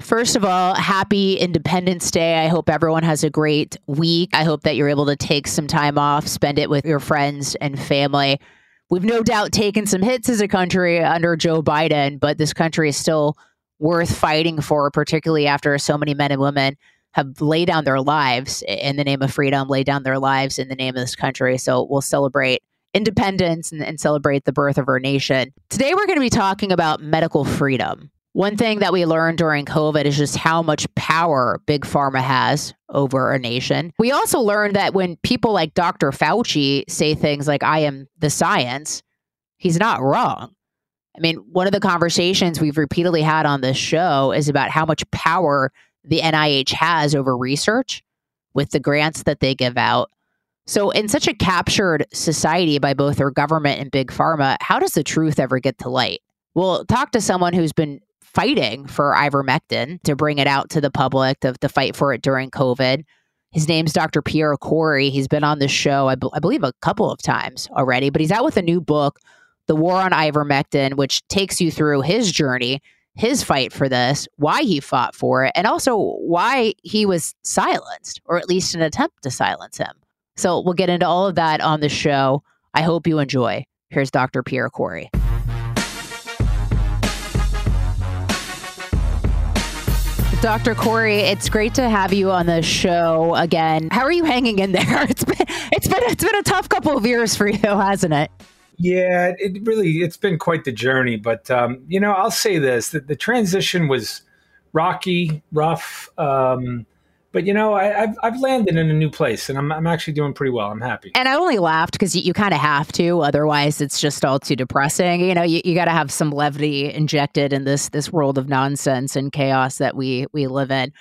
First of all, happy Independence Day. I hope everyone has a great week. I hope that you're able to take some time off, spend it with your friends and family. We've no doubt taken some hits as a country under Joe Biden, but this country is still worth fighting for, particularly after so many men and women have laid down their lives in the name of freedom, laid down their lives in the name of this country. So we'll celebrate independence and, and celebrate the birth of our nation. Today, we're going to be talking about medical freedom. One thing that we learned during COVID is just how much power Big Pharma has over a nation. We also learned that when people like Dr. Fauci say things like, I am the science, he's not wrong. I mean, one of the conversations we've repeatedly had on this show is about how much power the NIH has over research with the grants that they give out. So, in such a captured society by both our government and big pharma, how does the truth ever get to light? We'll talk to someone who's been fighting for ivermectin to bring it out to the public, to, to fight for it during COVID. His name's Dr. Pierre Kory. He's been on the show, I, b- I believe, a couple of times already, but he's out with a new book, The War on Ivermectin, which takes you through his journey, his fight for this, why he fought for it, and also why he was silenced, or at least an attempt to silence him. So we'll get into all of that on the show. I hope you enjoy. Here's Dr. Pierre Kory. Dr. Kory, it's great to have you on the show again. How are you hanging in there? It's been it's been it's been a tough couple of years for you, hasn't it? Yeah, it really it's been quite the journey. But um, you know, I'll say this: that the transition was rocky, rough. Um, but you know, I, have I've landed in a new place, and I'm I'm actually doing pretty well. I'm happy. And I only laughed because you, you kind of have to, otherwise it's just all too depressing. You know, you, you got to have some levity injected in this this world of nonsense and chaos that we we live in.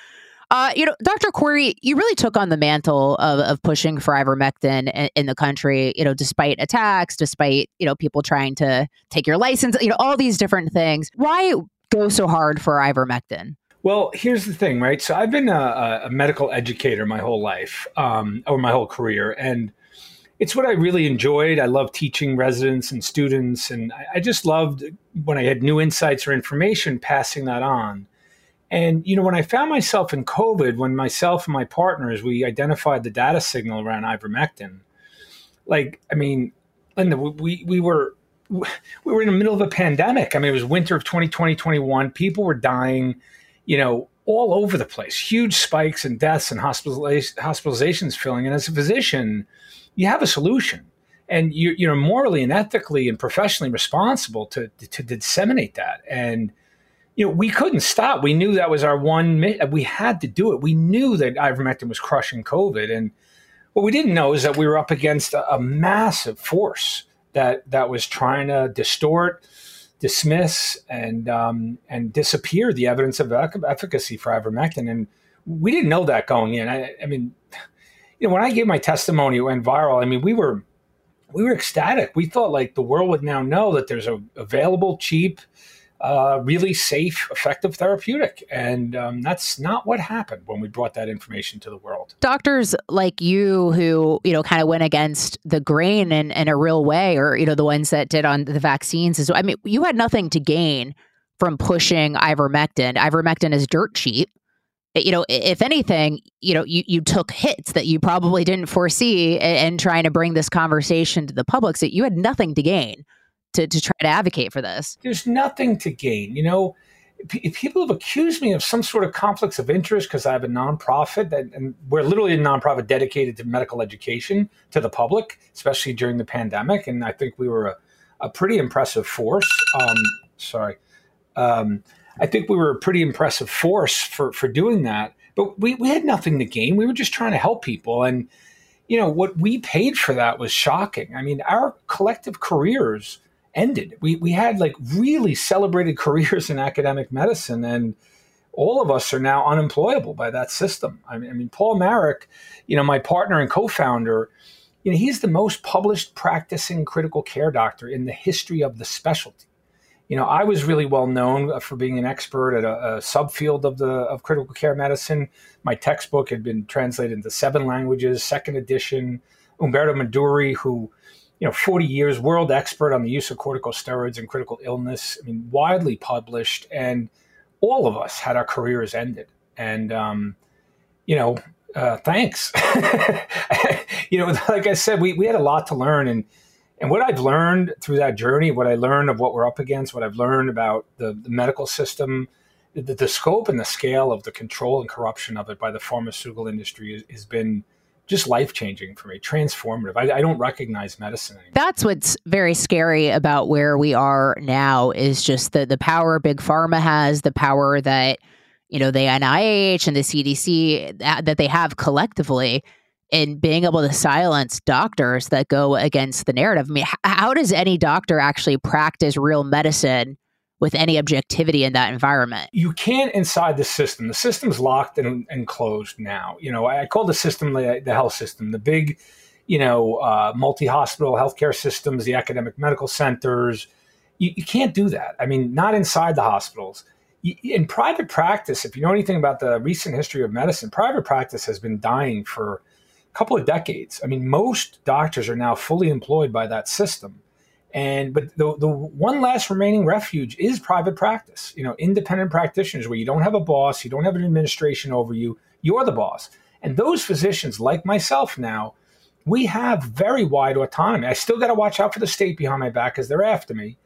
Uh, you know, Dr. Kory, you really took on the mantle of, of pushing for ivermectin in, in, the country, you know, despite attacks, despite, you know, people trying to take your license, you know, all these different things. Why go so hard for ivermectin? Well, here's the thing, right? So I've been a, a medical educator my whole life, um, or my whole career, and it's what I really enjoyed. I love teaching residents and students, and I, I just loved when I had new insights or information, passing that on. And you know, when I found myself in COVID, when myself and my partners we identified the data signal around ivermectin, like I mean, Linda, we we were we were in the middle of a pandemic. I mean, it was winter of 2020, 21. People were dying you know, all over the place, huge spikes in deaths and hospitalizations filling. And as a physician, you have a solution. and you you know morally and ethically and professionally responsible to to disseminate that and you know we couldn't stop we knew that was our one we had to do it we knew that ivermectin was crushing covid and what we didn't know is that we were up against a, a massive force that that was trying to distort dismiss and um, and disappear the evidence of efficacy for ivermectin. And we didn't know that going in. I, I mean you know when i gave my testimony it went viral. I mean we were we were ecstatic. We thought like the world would now know that there's a available, cheap, really safe, effective therapeutic. And um, that's not what happened when we brought that information to the world. Doctors like you who, you know, kind of went against the grain in, in a real way, or, you know, the ones that did on the vaccines. Is, I mean, you had nothing to gain from pushing ivermectin. Ivermectin is dirt cheap you know, if anything, you know, you, you took hits that you probably didn't foresee and trying to bring this conversation to the public. So you had nothing to gain to, to try to advocate for this. There's nothing to gain. You know, p- people have accused me of some sort of conflicts of interest because I have a nonprofit that, and we're literally a nonprofit dedicated to medical education to the public, especially during the pandemic. And I think we were a, a pretty impressive force. Um, sorry. Um, I think we were a pretty impressive force for for doing that. But we, we had nothing to gain. We were just trying to help people. And, you know, what we paid for that was shocking. I mean, our collective careers ended. We, we had like really celebrated careers in academic medicine, and all of us are now unemployable by that system. I mean, I mean Paul Marik, you know, my partner and co founder, you know, he's the most published practicing critical care doctor in the history of the specialty you know, I was really well known for being an expert at a, a, subfield of the of critical care medicine. My textbook had been translated into seven languages, second edition. Umberto Meduri, who, you know, 40 years world expert on the use of corticosteroids in critical illness. I mean, widely published, and all of us had our careers ended. And um, you know, uh, thanks. you know, like I said, we we had a lot to learn and and what I've learned through that journey, what I learned of what we're up against, what I've learned about the, the medical system, the, the, scope and the scale of the control and corruption of it by the pharmaceutical industry has been just life changing for me, transformative. I, I, don't recognize medicine anymore. That's what's very scary about where we are now is just the the power big pharma has, the power that you know the NIH and the CDC that, that they have collectively in being able to silence doctors that go against the narrative. I mean, how does any doctor actually practice real medicine with any objectivity in that environment? You can't inside the system. The system's locked and, and closed now. You know, I call the system the, the health system, the big, you know, uh, multi hospital healthcare systems, the academic medical centers. You, you can't do that. I mean, not inside the hospitals in private practice, if you know anything about the recent history of medicine, private practice has been dying for a couple of decades. I mean, most doctors are now fully employed by that system. And but the the one last remaining refuge is private practice. You know, independent practitioners where you don't have a boss, you don't have an administration over you, you're the boss. And those physicians, like myself now, we have very wide autonomy. I still got to watch out for the state behind my back because they're after me.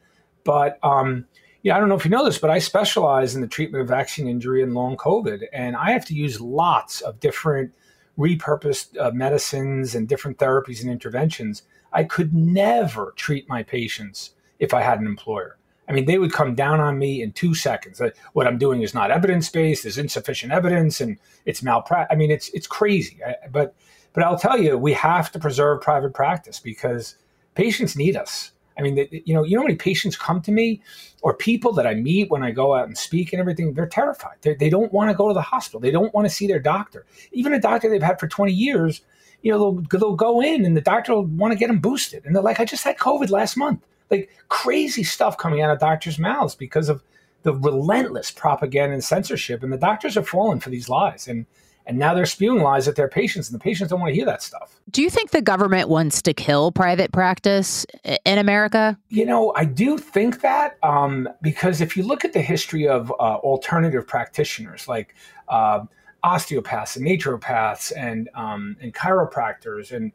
But um, yeah, I don't know if you know this, but I specialize in the treatment of vaccine injury and long COVID, and I have to use lots of different repurposed uh, medicines and different therapies and interventions, I could never treat my patients if I had an employer. I mean, they would come down on me in two seconds. what I'm doing is not evidence based. There's insufficient evidence, and it's malpractice. I mean, it's it's crazy. but but I'll tell you, we have to preserve private practice because patients need us. I mean, you know, you know how many patients come to me or people that I meet when I go out and speak and everything, they're terrified. They're, they do not want to go to the hospital. They don't want to see their doctor. Even a doctor they've had for 20 years, you know, they'll, they'll go in and the doctor will want to get them boosted. And they're like, I just had COVID last month. Like crazy stuff coming out of doctors' mouths because of the relentless propaganda and censorship. And the doctors are falling for these lies. And and now they're spewing lies at their patients, and the patients don't want to hear that stuff. Do you think the government wants to kill private practice in America? You know, I do think that um, because if you look at the history of uh, alternative practitioners like uh, osteopaths and naturopaths and um, and chiropractors and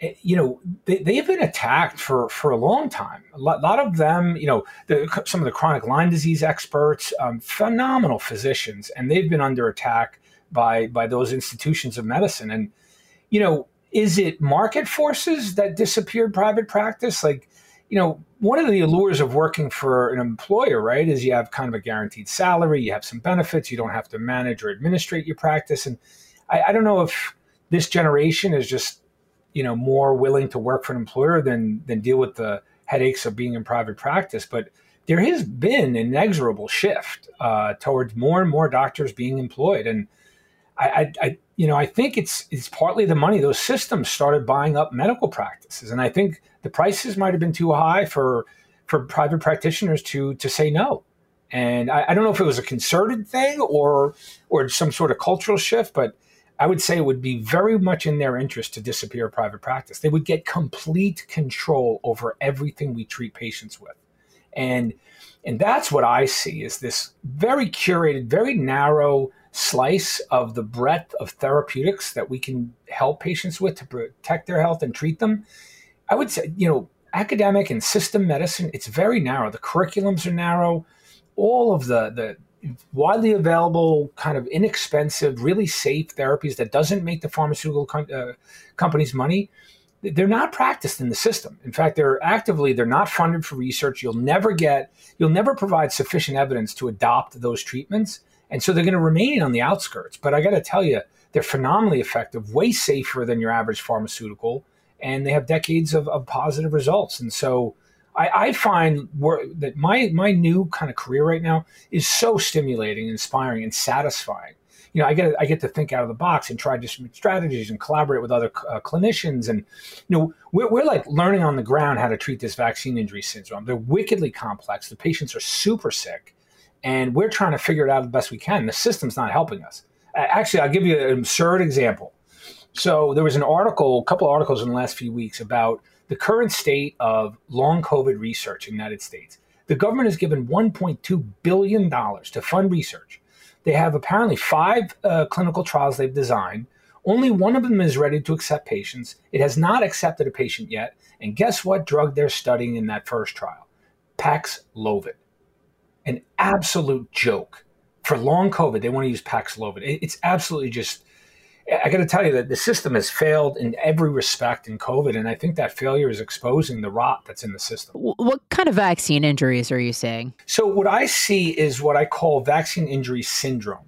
eh, you know they, they've been attacked for for a long time a lot, lot of them you know the, some of the chronic lyme disease experts um, phenomenal physicians and they've been under attack by by those institutions of medicine. And you know, is it market forces that disappeared private practice? Like, you know, one of the allures of working for an employer, right, is you have kind of a guaranteed salary, you have some benefits, you don't have to manage or administrate your practice. And I, I don't know if this generation is just, you know, more willing to work for an employer than than deal with the headaches of being in private practice. But there has been an inexorable shift uh, towards more and more doctors being employed. And I, I, you know, I think it's it's partly the money. Those systems started buying up medical practices, and I think the prices might have been too high for for private practitioners to to say no. And I, I don't know if it was a concerted thing or or some sort of cultural shift, but I would say it would be very much in their interest to disappear private practice. They would get complete control over everything we treat patients with, and and that's what I see is this very curated, very narrow slice of the breadth of therapeutics that we can help patients with to protect their health and treat them. I would say, you know, academic and system medicine, it's very narrow. The curriculums are narrow. All of the the widely available, kind of inexpensive, really safe therapies that doesn't make the pharmaceutical com- uh, companies money, they're not practiced in the system. In fact, they're actively they're not funded for research. You'll never get you'll never provide sufficient evidence to adopt those treatments. And so they're going to remain on the outskirts. But I got to tell you, they're phenomenally effective, way safer than your average pharmaceutical, and they have decades of, of positive results. And so I, I find that my my new kind of career right now is so stimulating, inspiring, and satisfying. You know, I get I get to think out of the box and try different strategies and collaborate with other uh, clinicians, and you know, we're, we're like learning on the ground how to treat this vaccine injury syndrome. They're wickedly complex. The patients are super sick and we're trying to figure it out the best we can. The system's not helping us. Actually, I'll give you an absurd example. So there was an article, a couple of articles in the last few weeks about the current state of long COVID research in the United States. The government has given $1.2 billion to fund research. They have apparently five uh, clinical trials they've designed. Only one of them is ready to accept patients. It has not accepted a patient yet. And guess what drug they're studying in that first trial? Paxlovid an absolute joke. For long COVID, they want to use Paxlovid. It's absolutely just. I got to tell you that the system has failed in every respect in COVID, and I think that failure is exposing the rot that's in the system. What kind of vaccine injuries are you seeing? So, what I see is what I call vaccine injury syndrome.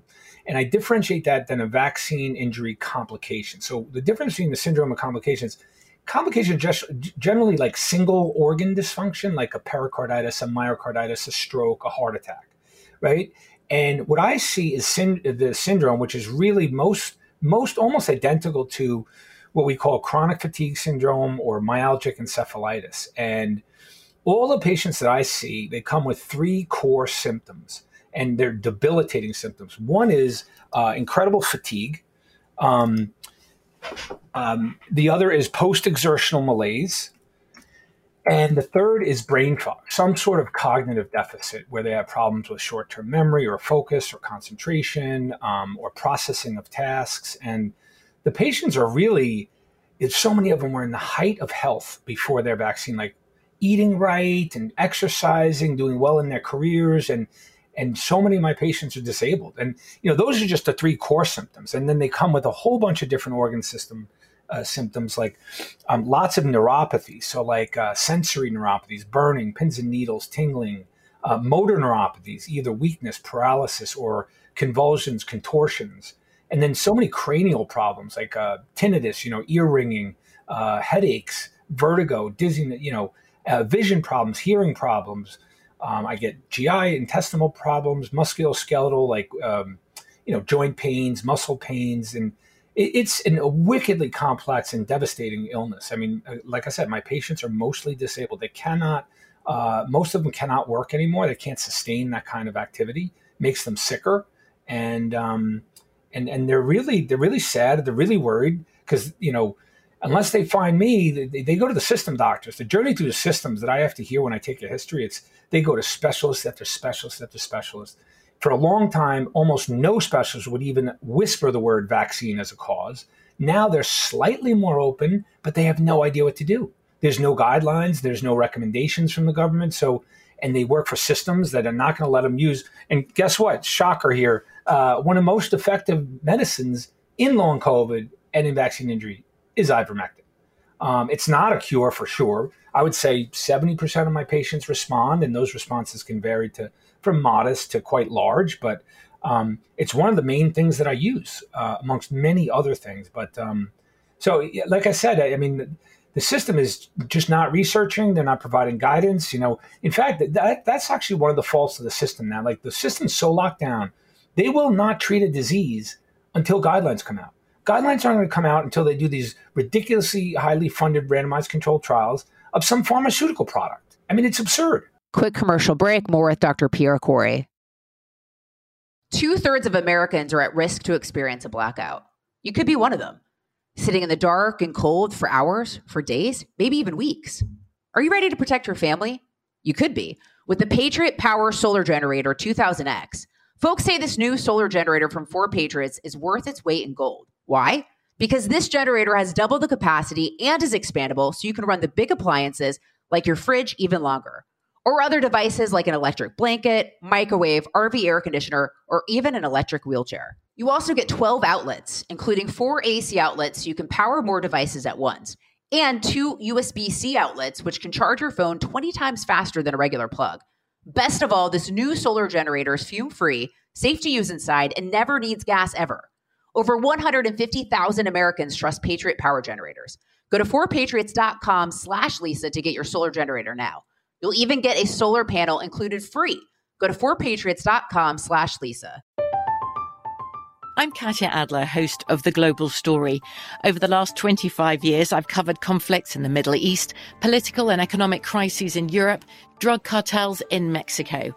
And I differentiate that than a vaccine injury complication. So, the difference between the syndrome and complications complications just generally like single organ dysfunction, like a pericarditis, a myocarditis, a stroke, a heart attack, right? And what I see is syn- the syndrome, which is really most most almost identical to what we call chronic fatigue syndrome or myalgic encephalitis. And all the patients that I see, they come with three core symptoms, and they're debilitating symptoms. One is uh, incredible fatigue. Um, um, the other is post exertional malaise. And the third is brain fog, some sort of cognitive deficit where they have problems with short term memory or focus or concentration um, or processing of tasks. And the patients are really, if so many of them were in the height of health before their vaccine, like eating right and exercising, doing well in their careers, and and so many of my patients are disabled. And you know those are just the three core symptoms. And then they come with a whole bunch of different organ system uh, symptoms like um, lots of neuropathy. So like uh, sensory neuropathies burning pins and needles tingling uh, motor neuropathies either weakness paralysis or convulsions contortions. And then so many cranial problems like uh, tinnitus you know ear ringing uh, headaches vertigo dizziness you know uh, vision problems hearing problems um, I get GI, intestinal problems, musculoskeletal, like um, you know, joint pains, muscle pains, and it, it's an, a wickedly complex and devastating illness. I mean, uh, like I said, my patients are mostly disabled. They cannot, uh, most of them cannot work anymore. They can't sustain that kind of activity. Makes them sicker, and um, and and they're really they're really sad. They're really worried because you know unless they find me, they, they, go to the system doctors. The journey through the systems that I have to hear when I take a history, it's they go to specialist after specialist after specialists. For a long time, almost no specialist would even whisper the word vaccine as a cause. Now they're slightly more open, but they have no idea what to do. There's no guidelines, there's no recommendations from the government. So, and they work for systems that are not going to let them use. And guess what? Shocker here. Uh, one of the most effective medicines in long COVID and in vaccine injury is ivermectin. Um, it's not a cure for sure. I would say 70% of my patients respond, and those responses can vary to from modest to quite large. But um, it's one of the main things that I use uh, amongst many other things. But um, so, like I said, I, I, mean, the system is just not researching. They're not providing guidance. You know, in fact, that that's actually one of the faults of the system now. Like the system's so locked down, they will not treat a disease until guidelines come out. Guidelines aren't going to come out until they do these ridiculously highly funded randomized controlled trials of some pharmaceutical product. I mean, it's absurd. Quick commercial break. More with Dr. Pierre Kory. Two thirds of Americans are at risk to experience a blackout. You could be one of them, sitting in the dark and cold for hours, for days, maybe even weeks. Are you ready to protect your family? You could be. With the Patriot Power Solar Generator 2000X, folks say this new solar generator from 4Patriots is worth its weight in gold. Why? Because this generator has double the capacity and is expandable, so you can run the big appliances like your fridge even longer or other devices like an electric blanket, microwave, RV air conditioner, or even an electric wheelchair. You also get 12 outlets, including four AC outlets so you can power more devices at once, and two USB C outlets, which can charge your phone 20 times faster than a regular plug. Best of all, this new solar generator is fume free, safe to use inside, and never needs gas ever. Over 150,000 Americans trust Patriot Power Generators. Go to 4patriots.com slash Lisa to get your solar generator now. You'll even get a solar panel included free. Go to 4patriots.com slash Lisa. I'm Katya Adler, host of The Global Story. Over the last 25 years, I've covered conflicts in the Middle East, political and economic crises in Europe, drug cartels in Mexico.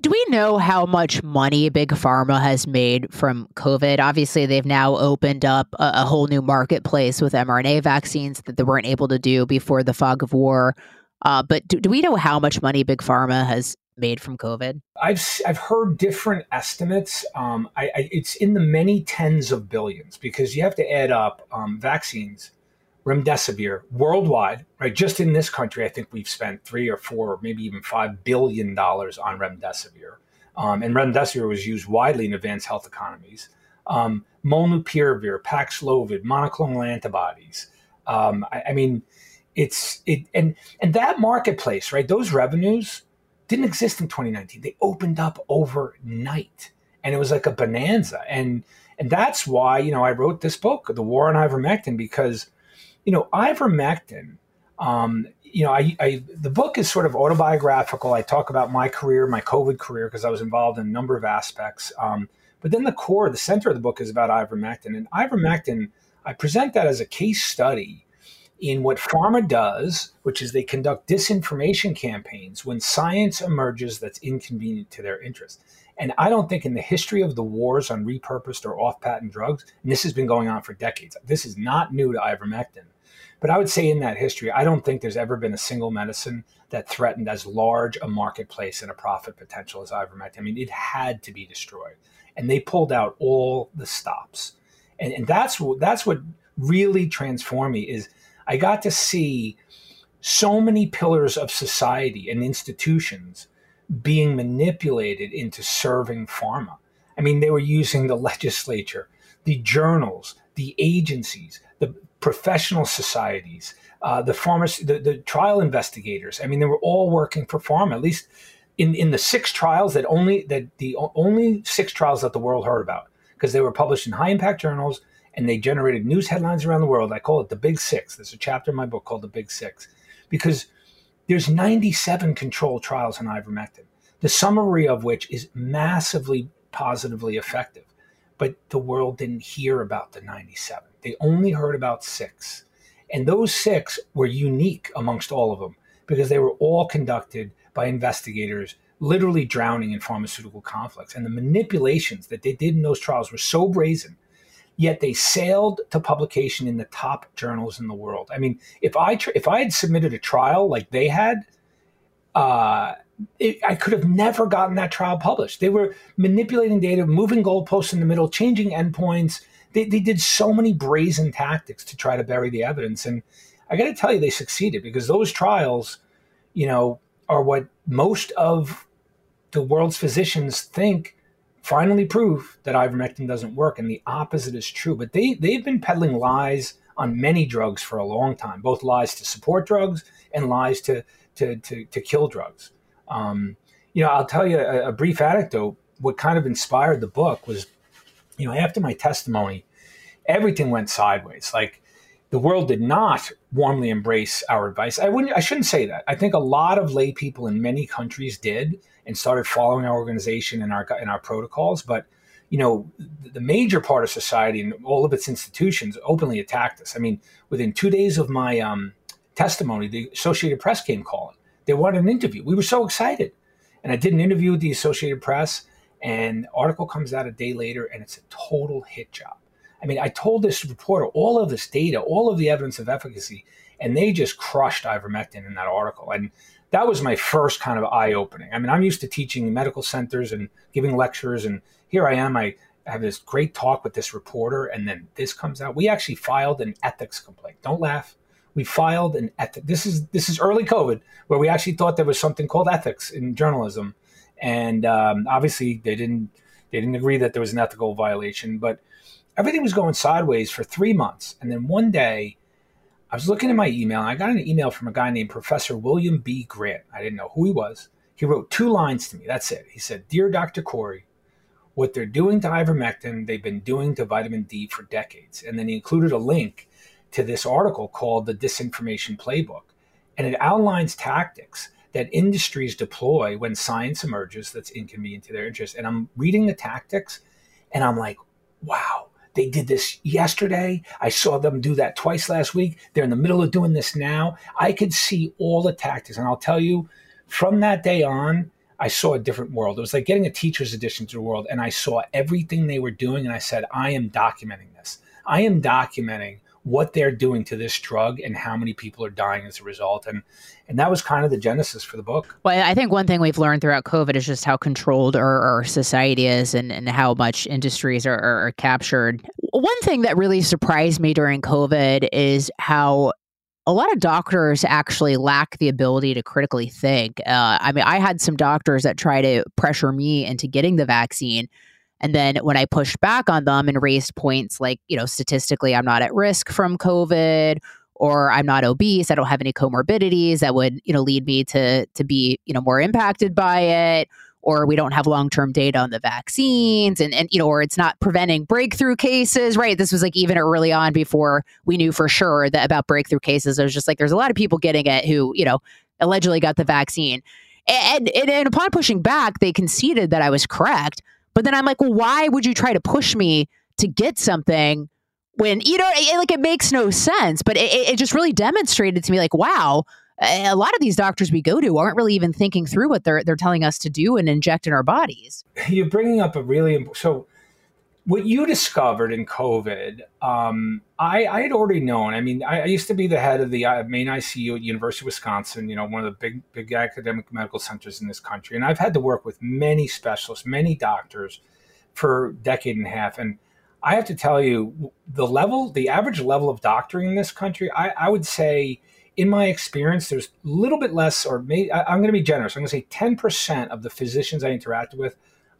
Do we know how much money Big Pharma has made from COVID? Obviously, they've now opened up a, a, whole new marketplace with mRNA vaccines that they weren't able to do before the fog of war. Uh, but do, do we know how much money Big Pharma has made from COVID? I've I've heard different estimates. Um, I, I, it's in the many tens of billions because you have to add up um, vaccines remdesivir worldwide, right? Just in this country, I think we've spent three or four, or maybe even five billion dollars on remdesivir. Um, and remdesivir was used widely in advanced health economies. Um, molnupiravir, Paxlovid, monoclonal antibodies. Um, I, I, mean, it's it and and that marketplace, right? Those revenues didn't exist in 2019. They opened up overnight, and it was like a bonanza. And and that's why you know I wrote this book, The War on Ivermectin, because you know, ivermectin, um, you know, I, I, the book is sort of autobiographical. I talk about my career, my COVID career, because I was involved in a number of aspects. Um, but then the core, the center of the book is about ivermectin. And ivermectin, I present that as a case study in what pharma does, which is they conduct disinformation campaigns when science emerges that's inconvenient to their interest. And I don't think in the history of the wars on repurposed or off patent drugs, and this has been going on for decades, this is not new to ivermectin but I would say in that history, I don't think there's ever been a single medicine that threatened as large a marketplace and a profit potential as ivermectin. I mean, it had to be destroyed, and they pulled out all the stops, and, and that's what that's what really transformed me. Is I got to see so many pillars of society and institutions being manipulated into serving pharma. I mean, they were using the legislature, the journals, the agencies, the professional societies, uh, the pharmacy, the, the trial investigators. I mean, they were all working for pharma. At least in, in the six trials that only that the only six trials that the world heard about because they were published in high impact journals and they generated news headlines around the world. I call it the Big Six. There's a chapter in my book called the Big Six because there's 97 controlled trials on ivermectin, the summary of which is massively positively effective. But the world didn't hear about the 97. They only heard about six. And those six were unique amongst all of them because they were all conducted by investigators literally drowning in pharmaceutical conflicts. And the manipulations that they did in those trials were so brazen, yet they sailed to publication in the top journals in the world. I mean, if I tr- if I had submitted a trial like they had, uh, it, I could have never gotten that trial published. They were manipulating data, moving goalposts in the middle, changing endpoints. They, they did so many brazen tactics to try to bury the evidence. And I got to tell you, they succeeded because those trials, you know, are what most of the world's physicians think finally prove that ivermectin doesn't work, and the opposite is true. But they they've been peddling lies on many drugs for a long time, both lies to support drugs and lies to to to, to kill drugs. Um, you know, I'll tell you a, a brief anecdote. What kind of inspired the book was, you know, after my testimony, everything went sideways. Like the world did not warmly embrace our advice. I wouldn't I shouldn't say that. I think a lot of lay people in many countries did and started following our organization and our and our protocols, but you know, the major part of society and all of its institutions openly attacked us. I mean, within two days of my um, testimony, the Associated Press came calling. They wanted an interview. We were so excited. And I did an interview with the Associated Press, and article comes out a day later, and it's a total hit job. I mean, I told this reporter all of this data, all of the evidence of efficacy, and they just crushed ivermectin in that article. And that was my first kind of eye opening. I mean, I'm used to teaching in medical centers and giving lectures, and here I am. I have this great talk with this reporter, and then this comes out. We actually filed an ethics complaint. Don't laugh. We filed an ethics. This is this is early COVID, where we actually thought there was something called ethics in journalism, and um, obviously they didn't they didn't agree that there was an ethical violation, but everything was going sideways for three months. And then one day, I was looking at my email, and I got an email from a guy named Professor William B. Grant. I didn't know who he was. He wrote two lines to me. That's it. He said, Dear Dr. Kory, what they're doing to ivermectin, they've been doing to vitamin D for decades. And then he included a link to this article called The Disinformation Playbook. And it outlines tactics that industries deploy when science emerges that's inconvenient to their interest. And I'm reading the tactics and I'm like, wow, they did this yesterday. I saw them do that twice last week. They're in the middle of doing this now. I could see all the tactics. And I'll tell you, from that day on, I saw a different world. It was like getting a teacher's edition to the world. And I saw everything they were doing. And I said, I am documenting this. I am documenting what they're doing to this drug and how many people are dying as a result. And and that was kind of the genesis for the book. Well, I think one thing we've learned throughout COVID is just how controlled our, our society is and, and how much industries are, are, are captured. One thing that really surprised me during COVID is how a lot of doctors actually lack the ability to critically think. Uh, I mean, I had some doctors that try to pressure me into getting the vaccine and then when I pushed back on them and raised points like, you know, statistically, I'm not at risk from COVID or I'm not obese, I don't have any comorbidities that would, you know, lead me to to be, you know, more impacted by it, or we don't have long-term data on the vaccines and and you know, or it's not preventing breakthrough cases, right? This was like even early on before we knew for sure that about breakthrough cases. It was just like there's a lot of people getting it who, you know, allegedly got the vaccine. And, and, and upon pushing back, they conceded that I was correct. But then I'm like, well, why would you try to push me to get something when, you know, it, like it makes no sense. But it, it just really demonstrated to me, like, wow, a lot of these doctors we go to aren't really even thinking through what they're they're telling us to do and inject in our bodies. You're bringing up a really. So what you discovered in COVID, um, I, I, had already known. I mean, I, I, used to be the head of the uh, main ICU at University of Wisconsin, you know, one of the big, big academic medical centers in this country. And I've had to work with many specialists, many doctors for a decade and a half. And I have to tell you, the level, the average level of doctoring in this country, I, I would say in my experience, there's a little bit less, or maybe I'm going to be generous. I'm going to say 10% of the physicians I interacted with,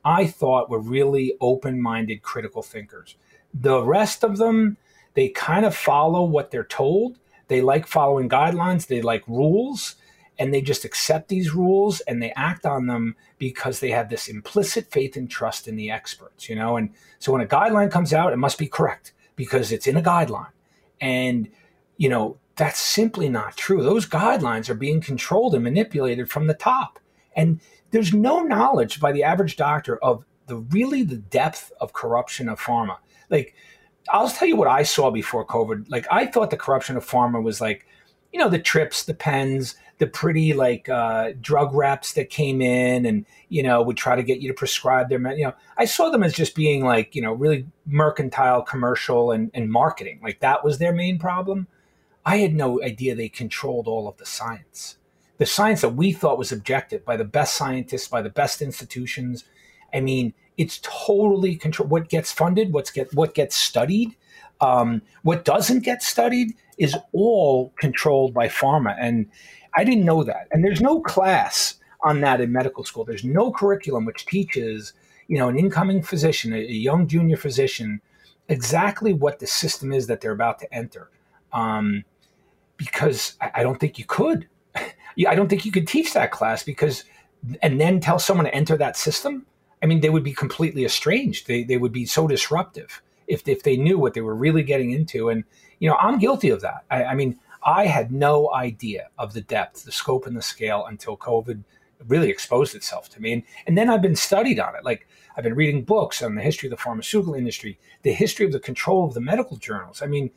I thought were really open minded, critical thinkers. The rest of them, they kind of follow what they're told. They like following guidelines, they like rules, and they just accept these rules and they act on them because they have this implicit faith and trust in the experts, you know? And so when a guideline comes out, it must be correct because it's in a guideline. And, you know, that's simply not true. Those guidelines are being controlled and manipulated from the top. And there's no knowledge by the average doctor of the really the depth of corruption of pharma. Like, I'll tell you what I saw before COVID. Like, I thought the corruption of pharma was like, you know, the trips, the pens, the pretty like uh, drug reps that came in and you know would try to get you to prescribe their, you know, I saw them as just being like you know really mercantile, commercial, and, and marketing. Like that was their main problem. I had no idea they controlled all of the science, the science that we thought was objective by the best scientists, by the best institutions. I mean, it's totally control. What gets funded, what's get what gets studied, um, what doesn't get studied is all controlled by pharma. And I didn't know that. And there's no class on that in medical school. There's no curriculum which teaches, you know, an incoming physician, a, a young junior physician, exactly what the system is that they're about to enter. Um, because I, I don't think you could. I don't think you could teach that class because, and then tell someone to enter that system. I mean, they would be completely estranged. They, they would be so disruptive if, if they knew what they were really getting into. And, you know, I'm guilty of that. I, I mean, I had no idea of the depth, the scope, and the scale until COVID really exposed itself to me. And, and then I've been studied on it. Like I've been reading books on the history of the pharmaceutical industry, the history of the control of the medical journals. I mean,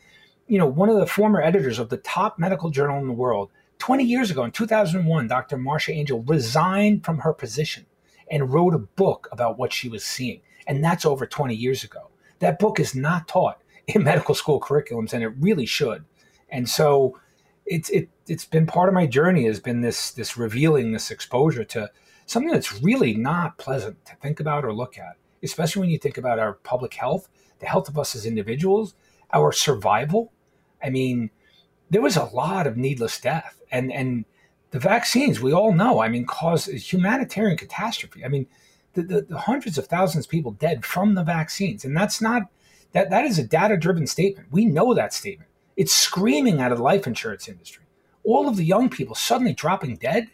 you know, one of the former editors of the top medical journal in the world, 20 years ago in 2001, Dr. Marcia Angell resigned from her position and wrote a book about what she was seeing. And that's over 20 years ago. That book is not taught in medical school curriculums, and it really should. And so it's it it's been part of my journey has been this this revealing this exposure to something that's really not pleasant to think about or look at, especially when you think about our public health, the health of us as individuals, our survival. I mean, there was a lot of needless death, and and the vaccines we all know. I mean, cause a humanitarian catastrophe. I mean, the, the, the hundreds of thousands of people dead from the vaccines, and that's not that that is a data driven statement. We know that statement. It's screaming out of the life insurance industry. All of the young people suddenly dropping dead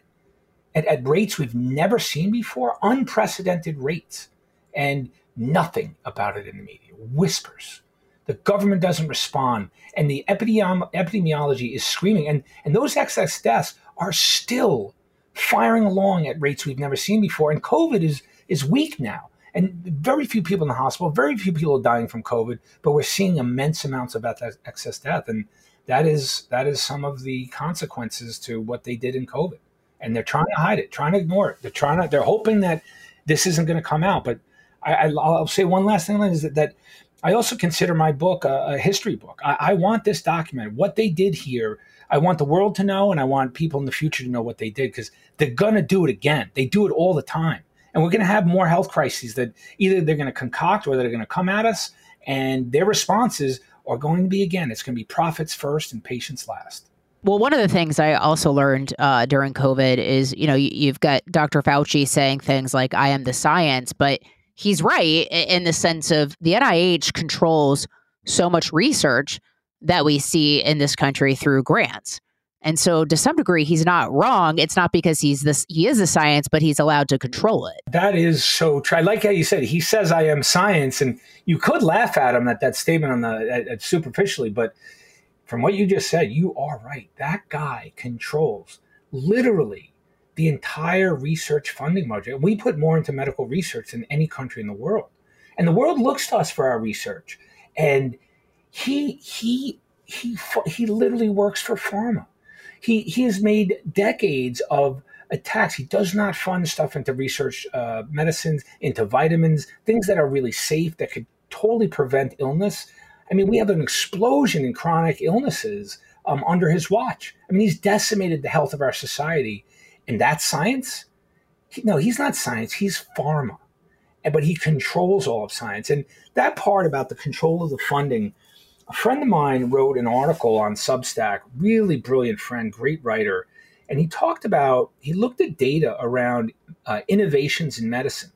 at, at rates we've never seen before, unprecedented rates, and nothing about it in the media. Whispers. The government doesn't respond, and the epidemi- epidemiology is screaming. And, and those excess deaths are still firing along at rates we've never seen before. And COVID is, is weak now. And very few people in the hospital, very few people are dying from COVID, but we're seeing immense amounts of excess death. And that is that is some of the consequences to what they did in COVID. And they're trying to hide it, trying to ignore it. They're trying to, they're hoping that this isn't going to come out. But I, will say one last thing is that, that I also consider my book a, a history book. I, I, want this documented. What they did here, I want the world to know, and I want people in the future to know what they did because they're going to do it again. They do it all the time. And we're going to have more health crises that either they're going to concoct or they're going to come at us. And their responses are going to be, again, it's going to be profits first and patients last. Well, one of the things I also learned uh, during COVID is, you know, you've got Dr. Fauci saying things like, I am the science, but he's right in the sense of the NIH controls so much research that we see in this country through grants. And so to some degree he's not wrong. It's not because he's this he is a science, but he's allowed to control it. That is so true. I like how you said he says I am science and you could laugh at him at that statement on the at, at superficially, but from what you just said, you are right. That guy controls literally the entire research funding budget. We put more into medical research than any country in the world. And the world looks to us for our research. And he he he he literally works for pharma he he has made decades of attacks. He does not fund stuff into research uh, medicines, into vitamins, things that are really safe that could totally prevent illness. I mean, we have an explosion in chronic illnesses um, under his watch. I mean, he's decimated the health of our society. And that's science? No, he's not science. He's pharma. But he controls all of science. And that part about the control of the funding a friend of mine wrote an article on Substack, really brilliant friend, great writer, and he talked about, he looked at data around uh, innovations in medicine.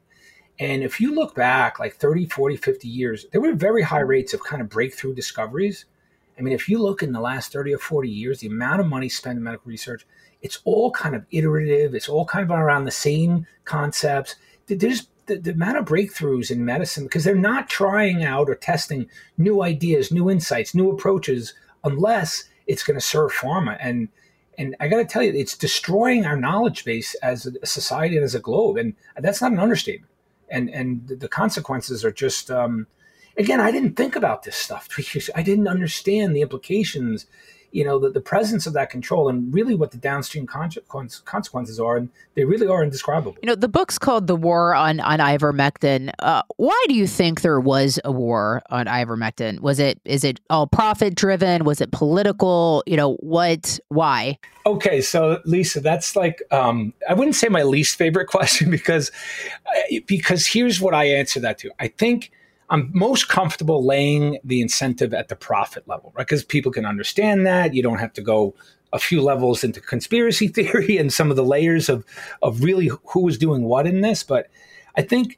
And if you look back like 30, 40, 50 years, there were very high rates of kind of breakthrough discoveries. I mean, if you look in the last 30 or 40 years, the amount of money spent in medical research, it's all kind of iterative. It's all kind of around the same concepts. There's the, the amount of breakthroughs in medicine because they're not trying out or testing new ideas, new insights, new approaches unless it's going to serve pharma. And and I got to tell you, it's destroying our knowledge base as a society and as a globe, and that's not an understatement. And and the consequences are just. Um, again, I didn't think about this stuff I didn't understand the implications you know, the, the presence of that control and really what the downstream consequences are, and they really are indescribable. You know, the book's called "The War on on Ivermectin." Uh, why do you think there was a war on ivermectin? Was it is it all profit driven? Was it political? You know, what? Why? Okay, so Lisa, that's like um, I wouldn't say my least favorite question because because here's what I answer that to. I think I'm most comfortable laying the incentive at the profit level, right? Because people can understand that. You don't have to go a few levels into conspiracy theory and some of the layers of of really who was doing what in this. But I think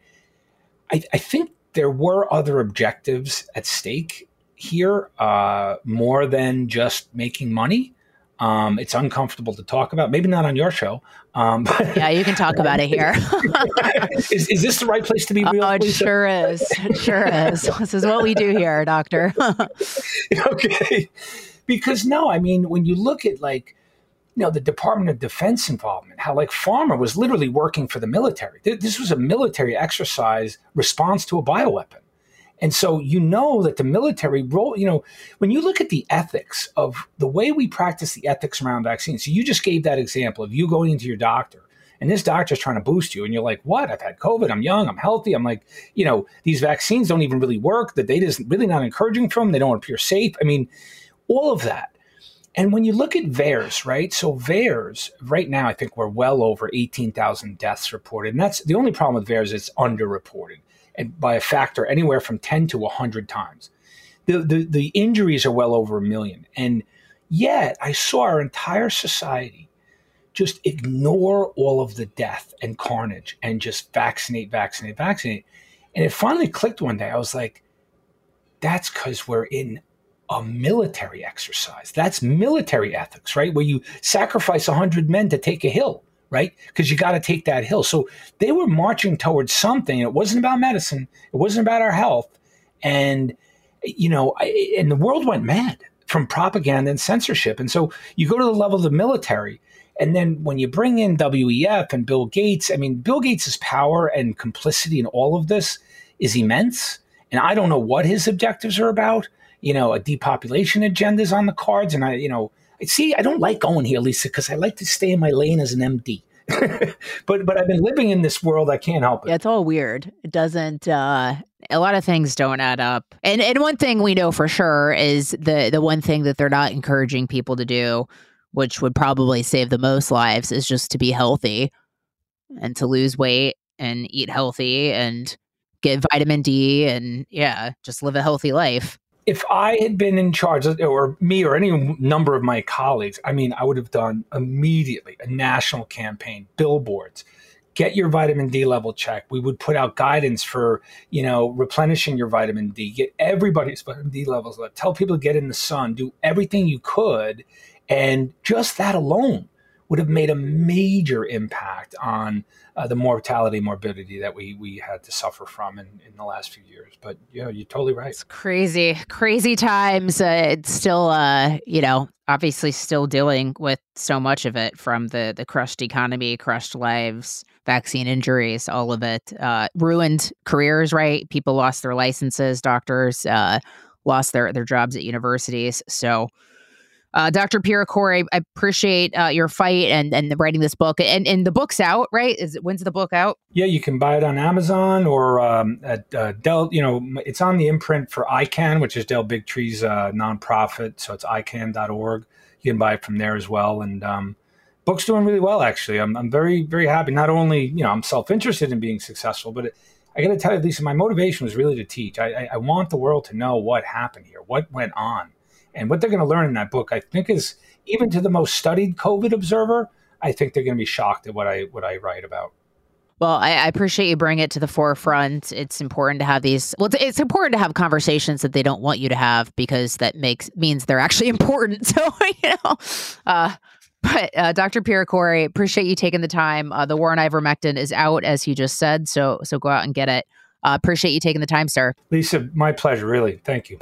I, I think there were other objectives at stake here, uh, more than just making money. Um, it's uncomfortable to talk about. Maybe not on your show. Um, but, yeah, you can talk about it here. is, is, this the right place to be real? Oh, it Lisa? sure is. It sure is. This is what we do here, doctor. okay. Because no, I mean, when you look at like, you know, the Department of Defense involvement, how like Pharma was literally working for the military. This was a military exercise response to a bioweapon. And so you know that the military role, you know, when you look at the ethics of the way we practice the ethics around vaccines, so you just gave that example of you going into your doctor and this doctor's trying to boost you and you're like, what? I've had COVID, I'm young, I'm healthy. I'm like, you know, these vaccines don't even really work. The data is really not encouraging from them. They don't appear safe. I mean, all of that. And when you look at VAERS, right? So VAERS, right now, I think we're well over 18,000 deaths reported. And that's the only problem with VAERS is it's underreported and by a factor anywhere from 10 to 100 times. The, the, the injuries are well over a million. And yet, I saw our entire society just ignore all of the death and carnage and just vaccinate, vaccinate, vaccinate. And it finally clicked one day. I was like, that's because we're in a military exercise. That's military ethics, right? Where you sacrifice 100 men to take a hill right? Because you got to take that hill. So they were marching towards something. It wasn't about medicine. It wasn't about our health. And you know, I, and the world went mad from propaganda and censorship. And so you go to the level of the military. And then when you bring in WEF and Bill Gates, I mean, Bill Gates' power and complicity in all of this is immense. And I don't know what his objectives are about. You know, a depopulation agenda is on the cards. And I, you know, see, I don't like going here, Lisa, because I like to stay in my lane as an MD. but but I've been living in this world. I can't help it. Yeah, it's all weird. It doesn't. uh A lot of things don't add up. And and one thing we know for sure is the the one thing that they're not encouraging people to do, which would probably save the most lives, is just to be healthy and to lose weight and eat healthy and get vitamin D and yeah, just live a healthy life if I had been in charge, or me or any number of my colleagues, I mean, I would have done immediately a national campaign, billboards, get your vitamin D level checked. We would put out guidance for, you know, replenishing your vitamin D, get everybody's vitamin D levels up, tell people to get in the sun, do everything you could. And just that alone would have made a major impact on uh, the mortality morbidity that we we had to suffer from in, in the last few years. But you know you're totally right. It's crazy, crazy times. Uh, it's still, uh, you know, obviously still dealing with so much of it from the the crushed economy, crushed lives, vaccine injuries, all of it, uh, ruined careers. Right, people lost their licenses, doctors uh, lost their their jobs at universities. So uh, Dr. Pierre Kory, I appreciate uh, your fight and and writing this book. And and the book's out, right? Is when's the book out? Yeah, you can buy it on Amazon or um, at uh, Del. You know, it's on the imprint for ICAN, which is Del Bigtree's uh, nonprofit. So it's ican.org. You can buy it from there as well. And um, book's doing really well, actually. I'm I'm very very happy. Not only you know I'm self interested in being successful, but it, I got to tell you, Lisa, my motivation was really to teach. I, I, I want the world to know what happened here, what went on, and what they're going to learn in that book. I think is even to the most studied COVID observer, I think they're going to be shocked at what I what I write about. Well, I, I, appreciate you bringing it to the forefront. It's important to have these. Well, it's, it's, important to have conversations that they don't want you to have because that makes means they're actually important. So you know, uh, but uh, Dr. Pierre appreciate you taking the time. Uh, the war on ivermectin is out, as you just said. So so go out and get it. Uh, appreciate you taking the time, sir. Lisa, my pleasure. Really, thank you.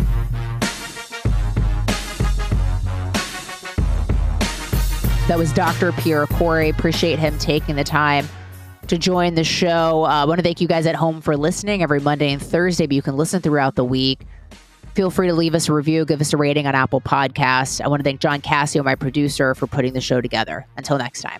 That was Dr. Pierre Kory. Appreciate him taking the time to join the show. Uh, I want to thank you guys at home for listening every Monday and Thursday, but you can listen throughout the week. Feel free to leave us a review, give us a rating on Apple Podcasts. I want to thank John Cassio, my producer, for putting the show together. Until next time.